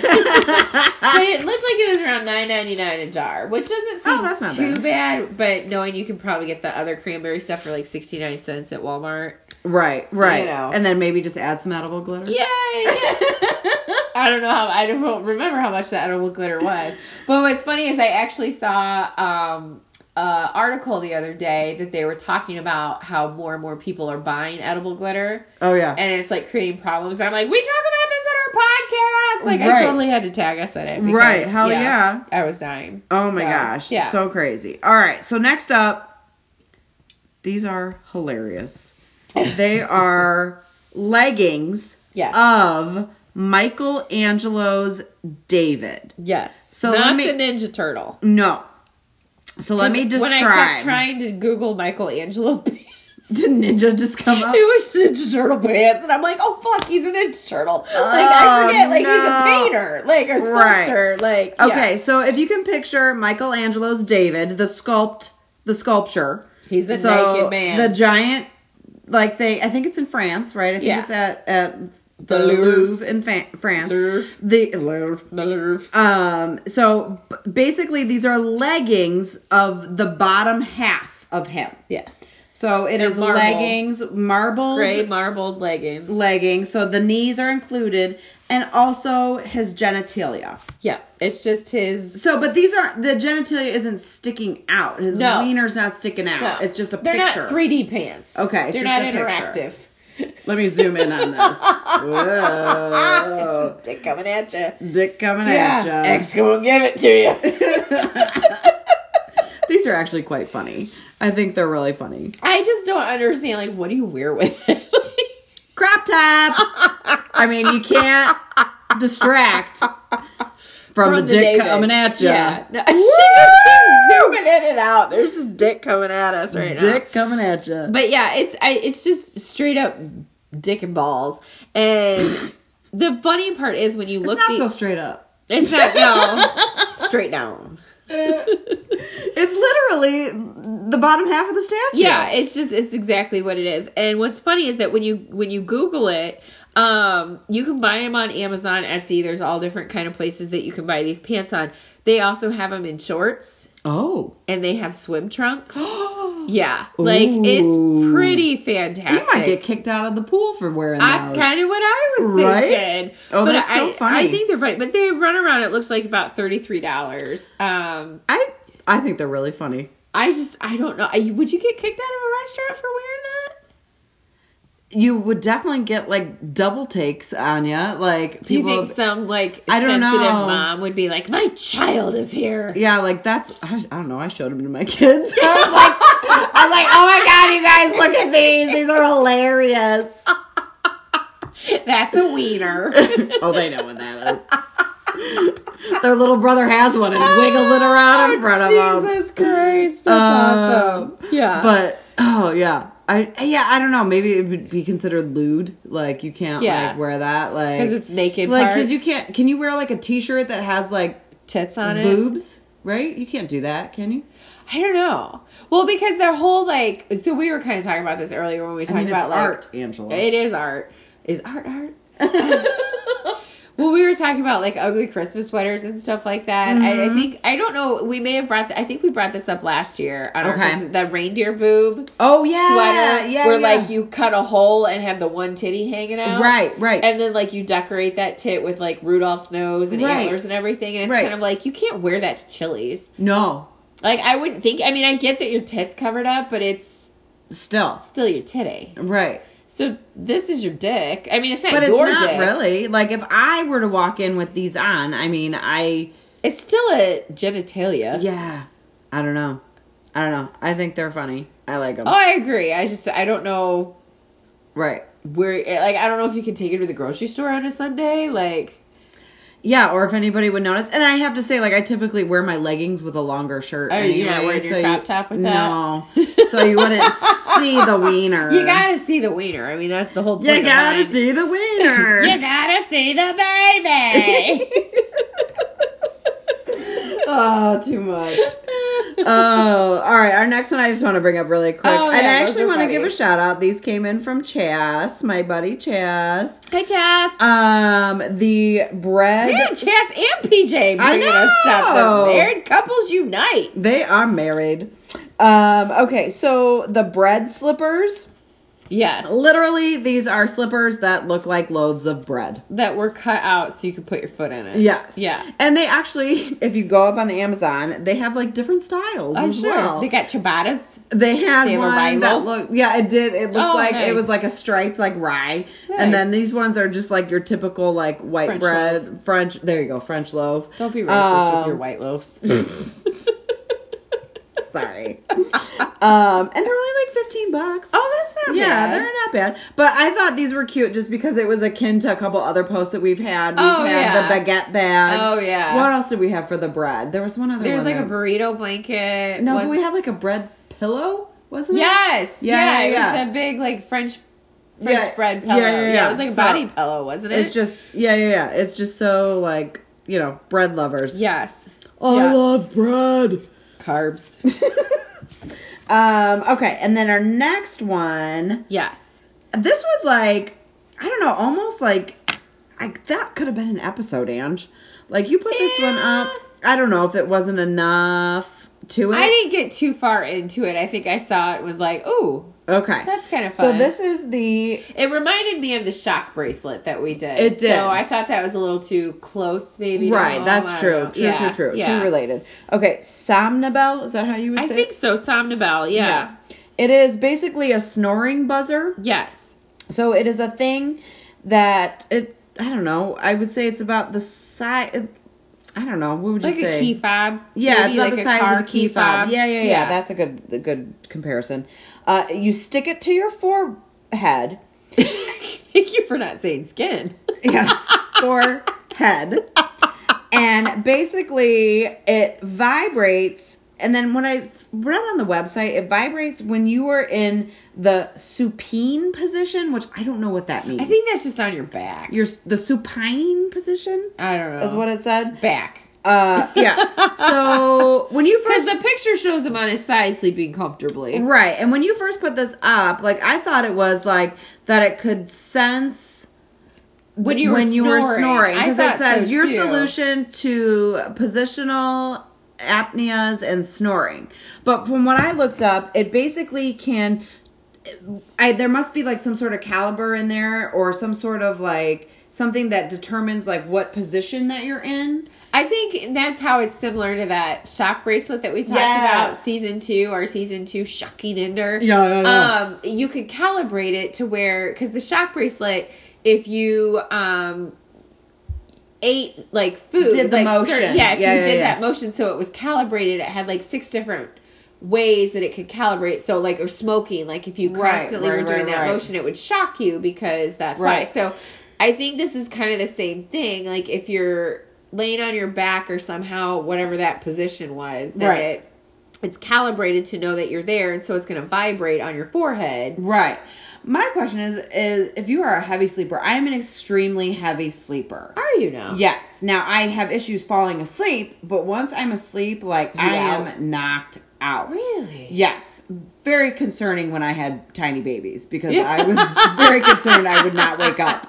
But it looks like it was around nine ninety nine a jar, which doesn't seem Oh, that's not too bad. bad. But knowing you can probably get the other cranberry stuff for like sixty nine cents at Walmart. right, right. You know. And then maybe just add some edible glitter. Yay! <laughs> I don't know how I don't remember how much the edible glitter was. But what's funny is I actually saw um uh article the other day that they were talking about how more and more people are buying edible glitter Oh yeah. and it's like creating problems. And I'm like, we talk about this in our. Like I totally had to tag us in it. because, right. Hell yeah. I was dying. Oh my So, gosh. Yeah. So crazy. All right. So next up, these are hilarious. <laughs> They are leggings yes. of Michelangelo's David. yes. so Not me- the Ninja Turtle. No. So let me describe. When I kept trying to Google Michelangelo <laughs> Did Ninja just come up? It was Ninja Turtle pants, and I'm like, oh fuck, he's a Ninja Turtle. Like I Oh, forget, like he's a painter, like a Right. sculptor, like yeah. Okay, so if you can picture Michelangelo's David, the sculpt, the sculpture. he's the so naked man. The giant, like they, I think it's in France, right? I think Yeah. it's at at the, The Louvre, Louvre. in fa- France. Louvre. The Louvre. The Louvre. Um, so b- basically, these are leggings of the bottom half of him. Yes. So it They're is marbled. leggings, marbled Gray marbled leggings. leggings. So the knees are included, and also his genitalia. Yeah. It's just his. So, but these are the genitalia isn't sticking out. His No. wiener's not sticking out. No. It's just a They're picture. not 3D pants. Okay, it's They're just not a picture. interactive. Let me zoom in on this. <laughs> Whoa. It's <laughs> just dick coming at you. Dick coming Yeah. at you. X gonna give it to you. <laughs> These are actually quite funny. I think they're really funny. I just don't understand. Like, what do you wear with it? <laughs> Crop top. I mean, you can't distract from, the, dick David. coming at you. Yeah. No, she just keeps zooming in and out. There's just dick coming at us right now. Dick coming at you. But yeah, it's I, it's just straight up dick and balls. And <laughs> the funny part is when you it's look not the, so straight up. it's not no <laughs> straight down. <laughs> It's literally the bottom half of the statue. Yeah, it's just it's exactly what it is. And what's funny is that when you when you Google it, um, you can buy them on Amazon, Etsy. There's all different kind of places that you can buy these pants on. They also have them in shorts Oh. and they have swim trunks. <gasps> Yeah, like Ooh. it's pretty fantastic. You might get kicked out of the pool for wearing That's those. That's kind of what I was Right? thinking. Oh, but that's I, so funny. I think they're funny, but they run around. It looks like about thirty three dollars. Um, I I think they're really funny. I just I don't know. Would you get kicked out of a restaurant for wearing that? You would definitely get like double takes on you. Like Do you people. think some like I don't know. mom would be like, "My child is here"? yeah, like that's I, I don't know. I showed them to my kids. <laughs> I was like, <laughs> I was like, oh my god, you guys, look at these. These are hilarious. <laughs> That's a wiener. oh, they know what that is. Their little brother has one and wiggles it around in front of them. Jesus Christ, that's Um, awesome. Yeah, But oh yeah, I yeah I don't know. Maybe it would be considered lewd. Like you can't Yeah. like wear that. Like because it's naked like because you can't. Can you wear like a t-shirt that has like tits on it. boobs? Right? You can't do that, can you? I don't know. Well, because their whole like, so we were kind of talking about this earlier when we I talked mean, it's about like art, Angela. It is art. Is art art? <laughs> <laughs> Well, we were talking about like ugly Christmas sweaters and stuff like that. I, I Mhm. think I don't know. We may have brought. The, I think we brought this up last year on our Okay. Christmas, that reindeer boob oh yeah, sweater, yeah, where yeah. like you cut a hole and have the one titty hanging out, right, right. And then like you decorate that tit with like Rudolph's nose and Right. antlers and everything, and it's Right. kind of like you can't wear that to Chili's. no, Like I wouldn't think. I mean, I get that your tits covered up, but it's still still your titty. right. So this is your dick. I mean, it's not But it's not dick. really like if I were to walk in with these on. I mean, I It's still a genitalia. yeah, I don't know, I don't know. I think they're funny. I like them. Oh, I agree. I just I don't know Right. where like I don't know if you can take it to the grocery store on a Sunday. Like Yeah, or if anybody would notice. And I have to say, like, I typically wear my leggings with a longer shirt. Oh, you're not anyway, wearing your crop top with that? no. so you wouldn't <laughs> see the wiener. you gotta see the wiener. I mean, that's the whole point. You gotta see the <laughs> wiener. You gotta see the baby. <laughs> oh, too much. Oh, all right. Our next one I just want to bring up really quick. Oh, and I actually want to give a shout out. These came in from Chas, my buddy Chas. Hey Chas. Um, the bread. Man, Chas and PJ I bringing us stuff. know. The married couples unite. They are married. Um, okay, so the bread slippers. Yes, Literally, these are slippers that look like loaves of bread. that were cut out so you could put your foot in it. Yes. Yeah. And they actually, <laughs> if you go up on Amazon, they have like different styles I'm as sure. well. They got ciabattas. They had They have a one that looked, yeah, it did. It looked Oh, like nice. it was like a striped like rye, Nice. and then these ones are just like your typical like white French bread French. There you go, French loaf. Don't be racist with Um, your white loaves. <laughs> <laughs> Sorry. um, and they're only like fifteen bucks. oh, that's not yeah, bad. they're not bad. But I thought these were cute just because it was akin to a couple other posts that we've had. We've Oh, had yeah. the baguette bag. Oh yeah. What else did we have for the bread? There was one other There's like a burrito blanket. No, Was- but we have like a bread pillow. wasn't it? Yes. Yeah, Yeah. yeah, it was the big like French French Yeah, bread yeah, pillow. yeah, Yeah, yeah. it was like a So, body pillow, wasn't it? It's just yeah, yeah, yeah. It's just so like you know, bread lovers. yes. I Yeah. love bread. Carbs. <laughs> um. Okay, and then our next one. yes. This was like I don't know, almost like like that could have been an episode, Ange. Like you put this one up. I don't know if it wasn't enough to it. I didn't get too far into it. I think I saw it was like, ooh, okay. that's kind of fun. So this is the it reminded me of the shock bracelet that we did. It did. So I thought that was a little too close, maybe. right. That's true. True. Yeah, True. True. Yeah. True. Related. Okay. Somnibel. Is that how you would say? I think it? so. Somnibel. Yeah. It is basically a snoring buzzer. Yes. So it is a thing that it. I don't know. I would say it's about the size. I don't know. What would you Like say? a key fob. Yeah, Maybe it's about like the a size car of a key fob. Yeah, yeah, yeah, Yeah. That's a good, a good comparison. Uh, you stick it to your forehead. <laughs> Thank you for not saying skin. Yes, <laughs> forehead. And basically, it vibrates. And then when I read on the website, it vibrates when you are in the supine position, which I don't know what that means. I think that's just on your back. you're the supine position I don't know. is what it said. back. Uh, yeah. So <laughs> when you first, Because the picture shows him on his side sleeping comfortably. Right. And when you first put this up, like I thought it was like that it could sense When you were when you were snoring. snoring because it says so, your too. solution to positional apneas and snoring. But from what I looked up, it basically can I there must be like some sort of caliber in there or some sort of like something that determines like what position that you're in. I think that's how it's similar to that shock bracelet that we talked Yes. about season two, or season two shocking ender. Yeah, yeah, Um, you could calibrate it to where because the shock bracelet, if you um ate like food, Did the like motion. certain- yeah, if Yeah, you yeah, did yeah. that motion, so it was calibrated, it had like six different ways that it could calibrate. So like or smoking, like if you Right, constantly right, were doing right, that right. motion, it would shock you because that's Right. why. So I think this is kind of the same thing. Like if you're laying on your back or somehow whatever that position was, then Right. it it's calibrated to know that you're there, and so it's going to vibrate on your forehead. Right. My question is is if you are a heavy sleeper, I am an extremely heavy sleeper. Are you now? Yes. Now I have issues falling asleep, but once I'm asleep, like You I out? am knocked out. Really? Yes. Very concerning when I had tiny babies because I <laughs> was very concerned I would not wake up.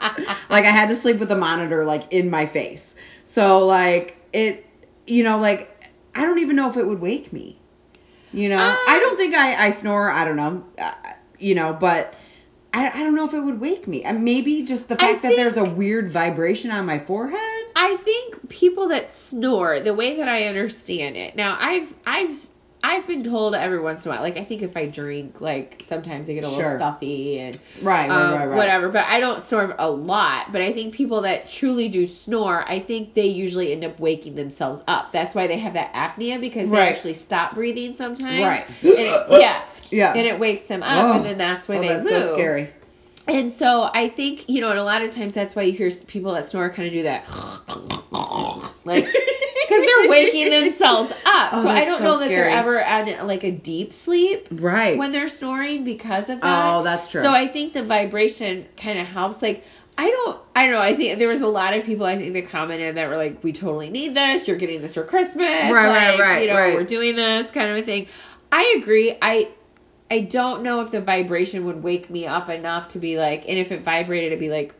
Like I had to sleep with a monitor like in my face. So like it you know like I don't even know if it would wake me. You know, Um, I don't think I I snore, I don't know. Uh, you know, but I, I don't know if it would wake me. And maybe just the fact that there's a weird vibration on my forehead. I think people that snore, the way that I understand it. Now, I've I've I've been told every once in a while, like I think if I drink, like sometimes I get a little Sure. stuffy and Right, um, whatever. But I don't snore a lot. But I think people that truly do snore, I think they usually end up waking themselves up. That's why they have that apnea because they Right. actually stop breathing sometimes. Right. And it, yeah. <laughs> Yeah. And it wakes them up, Oh. and then that's why oh, they that's move. so scary. And so I think you know, and a lot of times that's why you hear people that snore kind of do that, <laughs> like because they're waking <laughs> themselves up. Oh, so I don't so know that scary. they're ever at like a deep sleep Right. when they're snoring because of that. Oh, that's true. So I think the vibration kind of helps. Like I don't, I don't know. I think there was a lot of people I think that commented that were like, "We totally need this. You're getting this for Christmas. Right, right, right, You know, right. we're doing this kind of a thing." I agree. I I don't know if the vibration would wake me up enough to be like, and if it vibrated, it'd be like,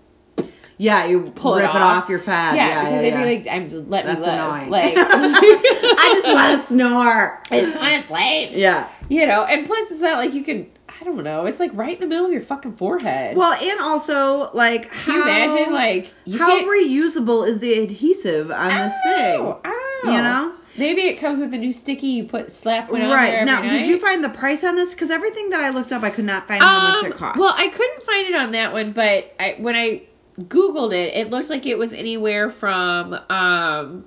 yeah, you Pull it rip it off. off, your fat. yeah, Yeah, because yeah, they'd yeah. be like, I'm let That's me live. annoying. Like, <laughs> <laughs> I just want to <laughs> snore. I just want to sleep. Yeah. You know, and plus it's not like you can. I don't know. It's like right in the middle of your fucking forehead. Well, and also like Can how you imagine like you how can't- reusable is the adhesive on I this thing? know. I don't know. You know? Maybe it comes with a new sticky you put slap one on there Right every now, night. did you find the price on this? Because everything that I looked up, I could not find how much Um, it cost. Well, I couldn't find it on that one, but I when I googled it, it looked like it was anywhere from um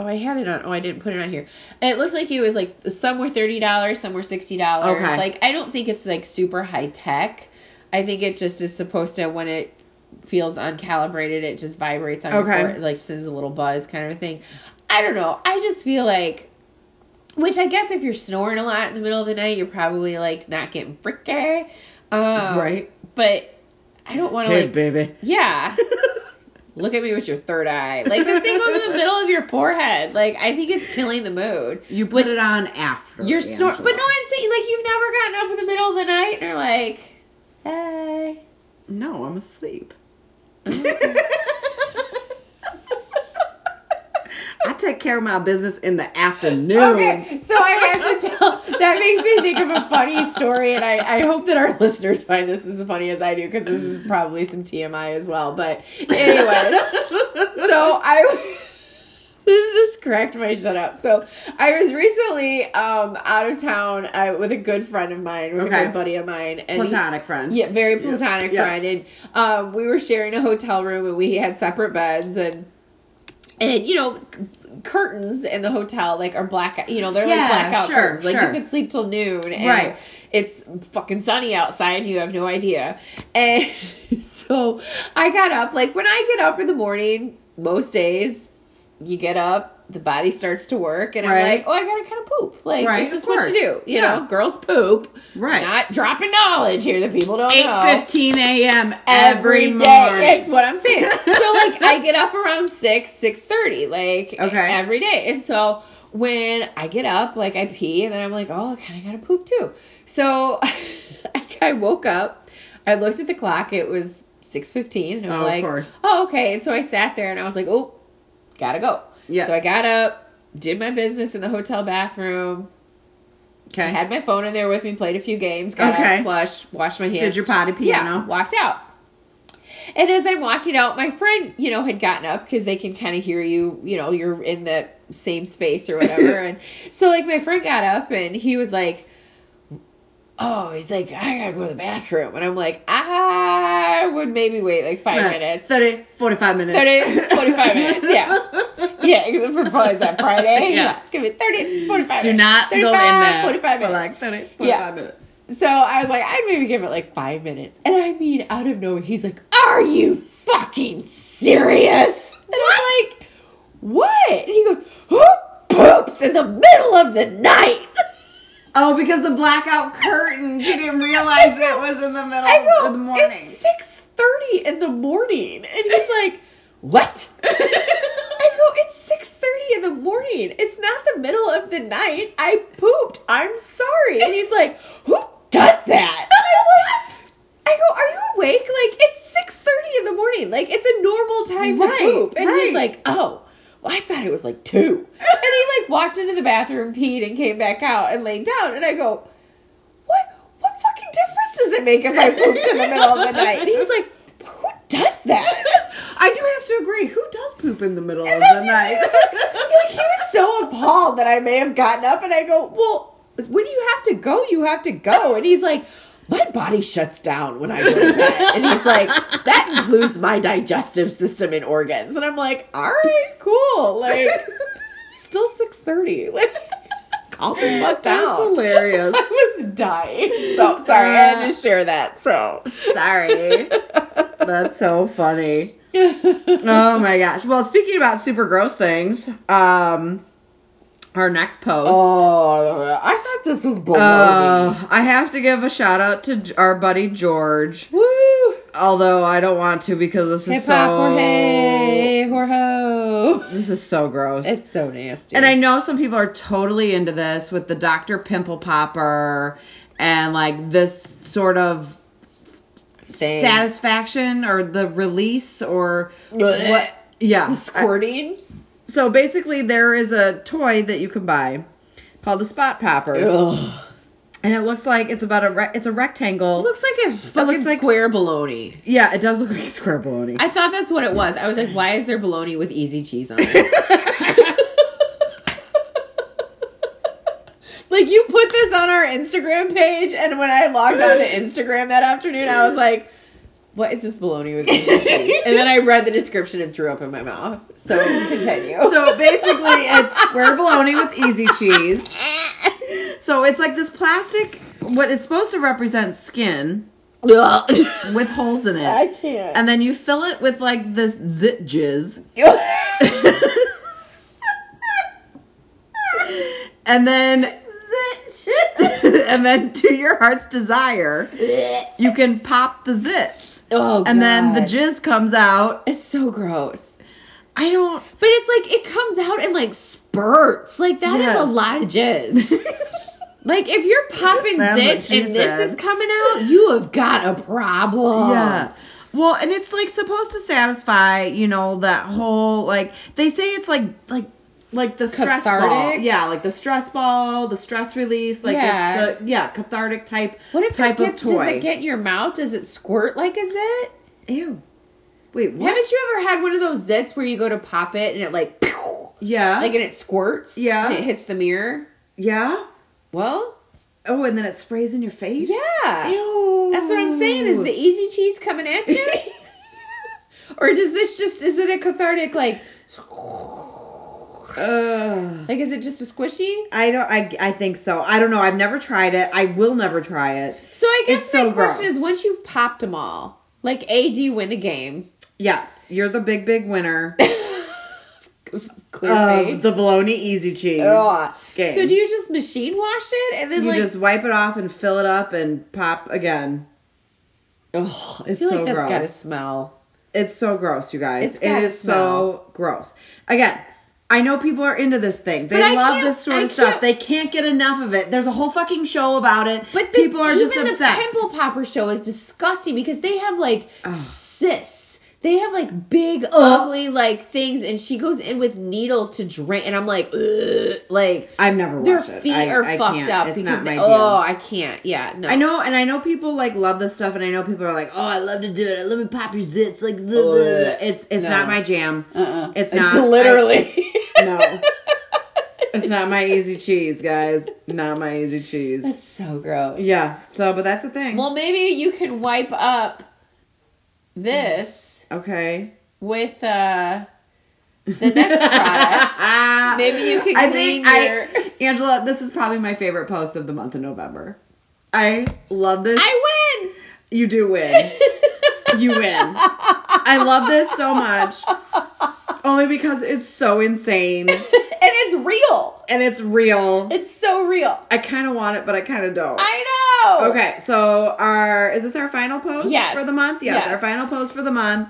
Oh, I had it on. Oh, I didn't put it on here. It looked like it was like some were thirty dollars, some were sixty dollars. Okay. Like I don't think it's like super high tech. I think it just is supposed to when it feels uncalibrated, it just vibrates on Okay. your like sends a little buzz kind of a thing. I don't know. I just feel like Which I guess if you're snoring a lot in the middle of the night, you're probably like not getting freaky. Um, Right. But I don't want to like. baby. Yeah. <laughs> Look at me with your third eye. Like this thing goes in the middle of your forehead. Like I think it's killing the mood. You put it on after. You're snor- but no, I'm saying like you've never gotten up in the middle of the night and you're like, hey. No, I'm asleep. Mm-hmm. <laughs> I take care of my business in the afternoon. Okay, so I have to tell. That makes me think of a funny story, and I, I hope that our listeners find this as funny as I do because this is probably some TMI as well. But anyway, so I. <laughs> This just cracked my shut up. So I was recently um, out of town uh, with a good friend of mine, with a good buddy of mine, and he- Platonic friend. yeah, very platonic Yeah. friend, and um, we were sharing a hotel room, and we had separate beds, and and you know, curtains in the hotel like are black. You know, they're Yeah, like blackout sure, curtains. Like sure. you could sleep till noon, and Right. It's fucking sunny outside. You have no idea, and <laughs> so I got up. Like when I get up in the morning, most days, you get up. The body starts to work, and I'm like, oh, I gotta kind of poop. Like, Right, it's just what you do. You Yeah. know, girls poop. Right. Not dropping knowledge here that people don't know. 8:15 a.m. Every every day. morning. It's what I'm saying. so <laughs> like I get up around six, six thirty, like Okay. every day. And so when I get up, like I pee, and then I'm like, oh, I kind of gotta poop too. So <laughs> I woke up, I looked at the clock. It was six fifteen, and I'm Oh, of like, course. oh, okay. And so I sat there, and I was like, oh, gotta go. Yeah. So I got up, did my business in the hotel bathroom. Okay. Had my phone in there with me, played a few games, got Okay. up, flushed, washed my hands. Did your potty piano? Yeah, walked out. And as I'm walking out, my friend, you know, had gotten up because they can kind of hear you, you know, you're in the same space or whatever. <laughs> and so, like, my friend got up and he was like, Oh, he's like, I gotta go to the bathroom. And I'm like, I would maybe wait like five Right. minutes. 30, 45 minutes. 30, 45 minutes, yeah. <laughs> Yeah, except for what is that Friday? Yeah. Give me 30, 45 Do minutes. not go in 35, there 45 for minutes. like 30, 45 Yeah. minutes. So I was like, I'd maybe give it like five minutes. And I mean, out of nowhere, he's like, Are you fucking serious? And I'm like, What? And he goes, Who poops in the middle of the night? <laughs> Oh, because the blackout curtain, you didn't realize it was in the middle go, of the morning. It's six thirty in the morning. And he's <laughs> like, What? I go, It's six thirty in the morning. It's not the middle of the night. I pooped. I'm sorry. And he's like, Who does that? <laughs> I'm like, I go, Are you awake? Like it's six thirty in the morning. Like it's a normal time Right, to poop. And he's like, Oh. Well, I thought it was like two. And he like walked into the bathroom, peed, and came back out and laid down. And I go, What what fucking difference does it make if I pooped in the middle of the night? And he's like, Who does that? <laughs> I do have to agree. Who does poop in the middle of the night? like he was so appalled that I may have gotten up, and I go, well, when you have to go, you have to go. And he's like, my body shuts down when I go to bed, and he's like, that includes my digestive system and organs. And I'm like, all right, cool, like <laughs> still six thirty, like <laughs> calm the fuck That's down. hilarious. <laughs> I was dying. So sorry, I had to share that. So Sorry. That's so funny. Oh my gosh. Well, speaking about super gross things, um, our next post. Oh, I thought this was baloney. Uh, I have to give a shout out to our buddy George, Woo! although I don't want to because this is Hip hop, so Jorge, Jorho. this is so gross. It's so nasty. and I know some people are totally into this with the Dr. Pimple Popper and like this sort of Thing. satisfaction or the release or Blech. what yeah squirting. So basically there is a toy that you can buy called the spot popper Ugh. and it looks like it's about a re- it's a rectangle Looks like a fucking looks like- square baloney. yeah it does look like square baloney I thought that's what it was. I was like, why is there baloney with easy cheese on it? <laughs> like you put this on our Instagram page, and when I logged on to Instagram that afternoon, I was like, "What is this baloney with easy cheese?" And then I read the description and threw up in my mouth. So continue. so basically it's square baloney with easy cheese so it's like this plastic what is supposed to represent skin with holes in it I can't. and then you fill it with like this zit jizz <laughs> and then <laughs> and then to your heart's desire, you can pop the zits. Oh, And then the jizz comes out. It's so gross. I don't But it's like it comes out in like spurts. Like that is Yes. a lot of jizz. <laughs> like if you're popping That's what zits she and this is coming out, you have got a problem. Yeah. Well, and it's like supposed to satisfy, you know, that whole like they say it's like like like the stress ball. Yeah, like the stress ball, the stress release, like Yeah. it's the yeah, cathartic type What if type it gets, of toy. does it get in your mouth? Does it squirt like a zit? Ew. Wait, what? Haven't you ever had one of those zits where you go to pop it and it like <laughs> yeah. like and it squirts? Yeah. And it hits the mirror? yeah. Well, Oh, and then it sprays in your face? yeah. Ew. That's what I'm saying. Is the easy cheese coming at you? <laughs> or does this just is it a cathartic like Ugh. like is it just a squishy? I don't I I think so. I don't know. I've never tried it. I will never try it. So I guess It's my so question gross. is once you've popped them all, like A, do you win the game? Yes, you're the big big winner Clear <laughs> of the bologna easy cheese. Ugh. game. So do you just machine wash it and then you like just wipe it off and fill it up and pop again. I It's so like that's gross. gotta smell. It's so gross, you guys. It's It smell. so gross. Again, I know people are into this thing. They love this sort of stuff. They can't get enough of it. There's a whole fucking show about it. But the, people are just even obsessed. the pimple popper show is disgusting because they have like Ugh. cysts. They have like big, oh. ugly like things, and she goes in with needles to drain. And I'm like, Ugh, like I've never their feet I- are I fucked can't. up It's because not my they, deal. oh, I can't. Yeah, no. I know, and I know people like love this stuff, and I know people are like, "Oh, I love to do it. Let me pop your zits." Like. Ugh. Oh, it's it's No. not my jam. Uh-uh. It's <laughs> not. literally. No, it's not my easy cheese, guys. Not my easy cheese. That's so gross. Yeah. So, but that's the thing. Well, maybe you can wipe up this okay. with uh the next product. <laughs> Maybe you can I think your. I, Angela, this is probably my favorite post of the month of November. I love this. I win. you do win. <laughs> You win. I love this so much. Only because it's so insane <laughs> and it's real. and it's real. It's so real. I kind of want it, but I kind of don't. I know. Okay, so our is this our final post Yes. for the month? Yes, Yes. our final post for the month.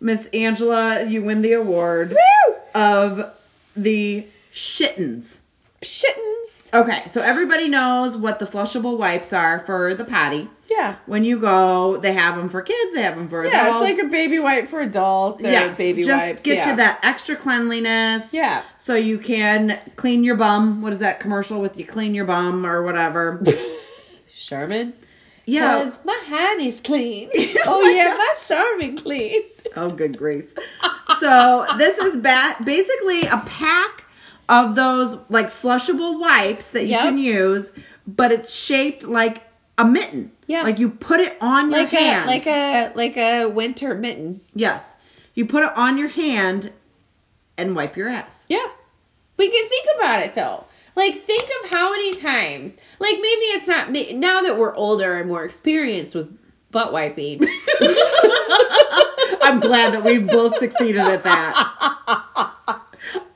Miss Angela, you win the award Woo! of the shittens. Shittens. Okay, so everybody knows what the flushable wipes are for the potty. Yeah. When you go, they have them for kids, they have them for Yeah, adults. it's like a baby wipe for adults or Yes, baby just wipes. get yeah. you that extra cleanliness. Yeah. So you can clean your bum. What is that commercial with you clean your bum or whatever? <laughs> Charmin. Yeah. Cause my hand is clean. <laughs> Oh oh my yeah, God. my Charmin clean. <laughs> Oh, good grief. So this is ba- basically a pack of those like flushable wipes that you Yep. can use, but it's shaped like a mitten. Yeah. Like you put it on your Like a hand. like a like a winter mitten. yes. You put it on your hand and wipe your ass. Yeah. We can think about it though. Like think of how many times. Like maybe it's not now that we're older and more experienced with butt wiping. <laughs> I'm glad that we've both succeeded at that.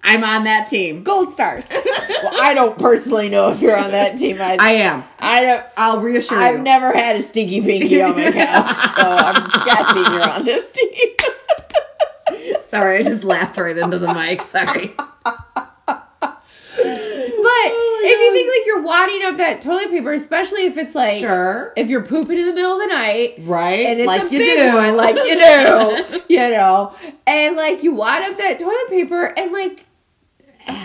I'm on that team. Gold stars. well, I don't personally know if you're on that team. I I am. I don't. I'll reassure you. I've never had a stinky pinky on my couch, so I'm guessing you're on this team. <laughs> Sorry, I just laughed right into the mic. Sorry. <laughs> But oh, if you think like you're wadding up that toilet paper, especially if it's like Sure. if you're pooping in the middle of the night Right? and it's like you do. one, like you <laughs> do, <laughs> you know, and like you wad up that toilet paper and like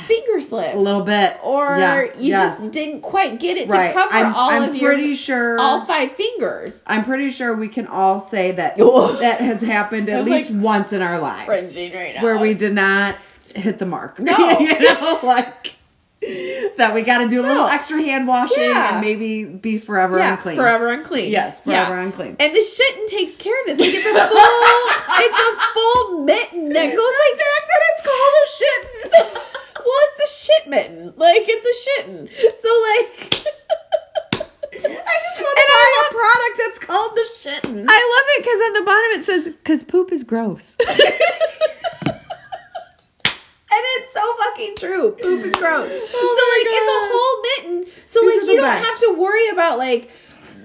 finger slips, a little bit. or Yeah, you yes. just didn't quite get it to cover I'm, all I'm of your pretty sure. all five fingers. I'm pretty sure we can all say that Oh. <laughs> that has happened at least like, once in our lives, right now. where we did not hit the mark. No. you know, like <laughs> that we got to do a little No. extra hand washing Yeah. and maybe be forever yeah, unclean. forever unclean. Yes, forever Yeah. unclean. And the shitten takes care of this. Like it's a full, <laughs> it's a full mitten that goes like fact that it's called a shit. <laughs> Well, it's a shit mitten. Like it's a shitten. So like. I just want to buy a product that's called the shitten. I love it because on the bottom it says, "Cause poop is gross." and it's so fucking fucking true. Poop is gross. <laughs> Oh so like it's a whole mitten. So These like you don't best. have to worry about like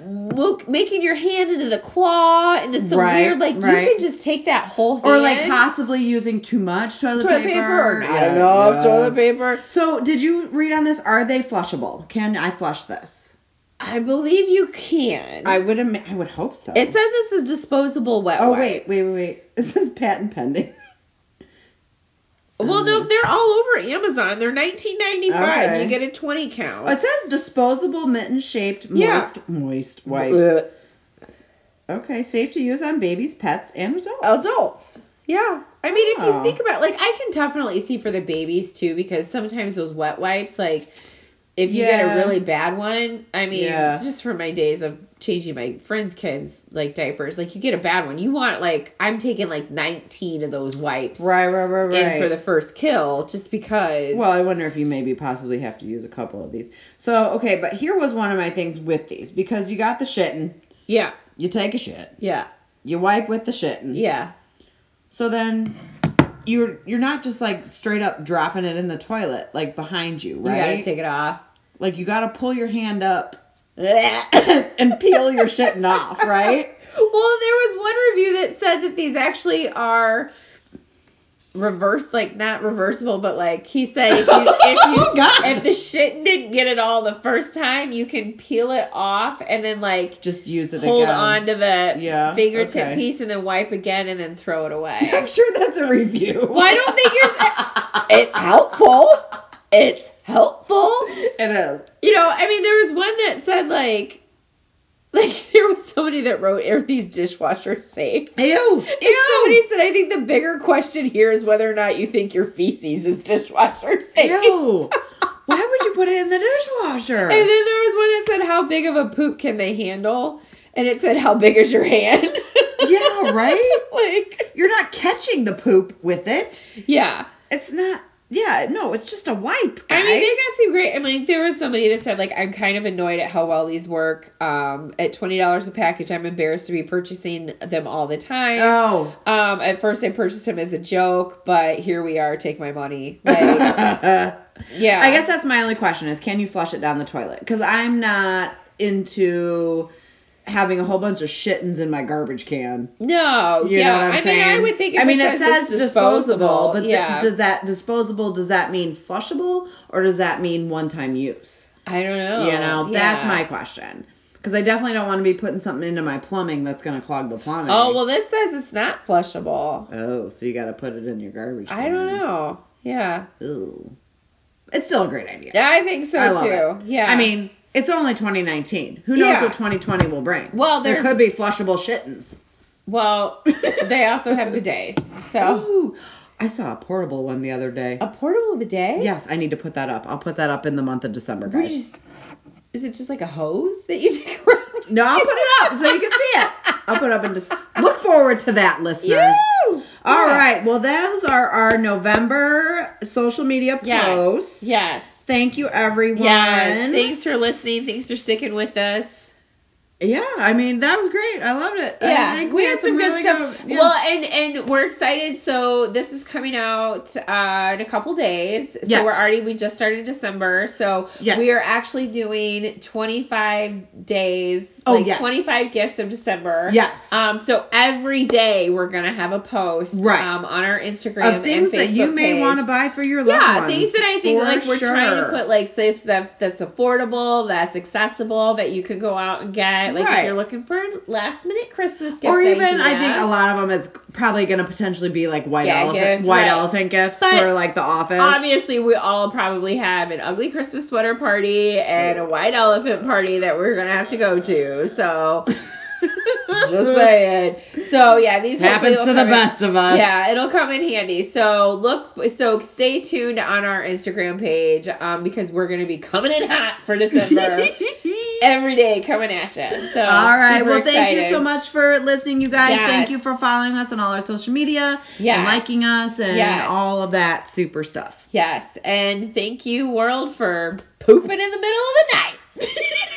mo- making your hand into the claw into some Right, weird like right. you can just take that whole hand Or like possibly using too much toilet, toilet paper. paper or I Yeah, don't know yeah. toilet paper. So did you read on this? Are they flushable? Can I flush this? I believe you can. I would. Im- I would hope so. it says it's a disposable wet Oh wipe. wait, wait, wait, wait. <laughs> It says patent pending. Well, no, um, they're all over Amazon. They're nineteen ninety five. Okay. You get a twenty count. It says disposable mitten shaped Yeah. moist moist wipes. Okay, safe to use on babies, pets, and adults. adults. Yeah. I mean, if Oh. you think about like I can definitely see for the babies too because sometimes those wet wipes like if you get a really bad one, I mean, Yeah. just from my days of changing my friends' kids like diapers, like you get a bad one, you want like I'm taking like 19 of those wipes Right, right, right, right. in for the first kill just because Well, I wonder if you maybe possibly have to use a couple of these. So, okay, but here was one of my things with these because you got the shitten, yeah, you take a shit, yeah, you wipe with the shitten. yeah. So then you're you're not just like straight up dropping it in the toilet like behind you, You right? gotta take it off. like you got to pull your hand up <coughs> and peel your shitten off, right? Well, there was one review that said that these actually are reverse, like not reversible, but like he said if you <laughs> if you Oh, if the shit didn't get it all the first time, you can peel it off and then like Just use it hold again. on to the Yeah, fingertip okay. piece and then wipe again and then throw it away <laughs> I'm sure that's a review. well, I don't think you're. <laughs> It's helpful. It's helpful. It is. You know, I mean, there was one that said like. Like <laughs> there was somebody that wrote, "Are these dishwashers safe?" Ew. And Ew. somebody said, I think the bigger question here is whether or not you think your feces is dishwasher safe. Ew. Why would you put it in the dishwasher? And then there was one that said, How big of a poop can they handle? And it said, How big is your hand? <laughs> yeah, right? <laughs> like, You're not catching the poop with it. yeah. It's not. Yeah, no, it's just a wipe. I mean, they got some great. I mean, there was somebody that said, like, I'm kind of annoyed at how well these work. Um, at twenty dollars a package, I'm embarrassed to be purchasing them all the time. Oh. Um, at first, I purchased them as a joke, but here we are. Take my money. Like, <laughs> yeah. I guess that's my only question is can you flush it down the toilet? Because I'm not into having a whole bunch of shittins in my garbage can. No, You yeah. know what I'm I saying? mean, I would think. I mean, it, says, it's disposable, but th- does that disposable does that mean flushable or does that mean one time use? I don't know. you know, that's my question. Because I definitely don't want to be putting something into my plumbing that's going to clog the plumbing. Oh well, this says it's not flushable. Oh, so you got to put it in your garbage. I don't know. Yeah, Ooh. It's still a great idea. yeah, I think so I too. it. Yeah, I mean, it's only 2019. Who knows Yeah. what 2020 will bring? Well, there could be flushable shittins. well, <laughs> they also have bidets. So Ooh, I saw a portable one the other day. a portable bidet. Yes, I need to put that up. I'll put that up in the month of December, guys. just, is it just like a hose that you <laughs> take around? No, I'll put it up so you can see it. I'll put it up and just look forward to that, listeners. You. All Yeah. right. Well, those are our November social media Yes. posts. Yes. Thank you, everyone. Yes. Thanks for listening. Thanks for sticking with us. Yeah, I mean that was great. I loved it. Yeah, think we, had some good really stuff. yeah. Well, and and we're excited. So this is coming out uh, in a couple days. So Yes. we're already we just started December. So Yes. we are actually doing 25 days. Oh, like yes. 25 gifts of December. Yes. Um. So every day we're gonna have a post. Right. Um. On our Instagram of things and Facebook that you may want to buy for your loved Yeah, ones. things that I think for like we're trying to put like stuff that that's affordable, that's accessible, that you could go out and get. Like Right. if you're looking for a last minute Christmas gift, or even idea. I think a lot of them is probably going to potentially be like white elephant, gift, white right. elephant gifts But for like the office. Obviously, we all probably have an ugly Christmas sweater party and a white elephant party that we're gonna have to go to. So, <laughs> <laughs> just saying. So yeah, these happens to the in- best of us. Yeah, it'll come in handy. So look, so stay tuned on our Instagram page um, because we're gonna be coming in hot for December. <laughs> Every day coming at you. So All right. Well, thank you so much for listening, you guys. Yes. Thank you for following us on all our social media Yes. and liking us and Yes. all of that super stuff. Yes, and thank you, world, for pooping in the middle of the night. <laughs>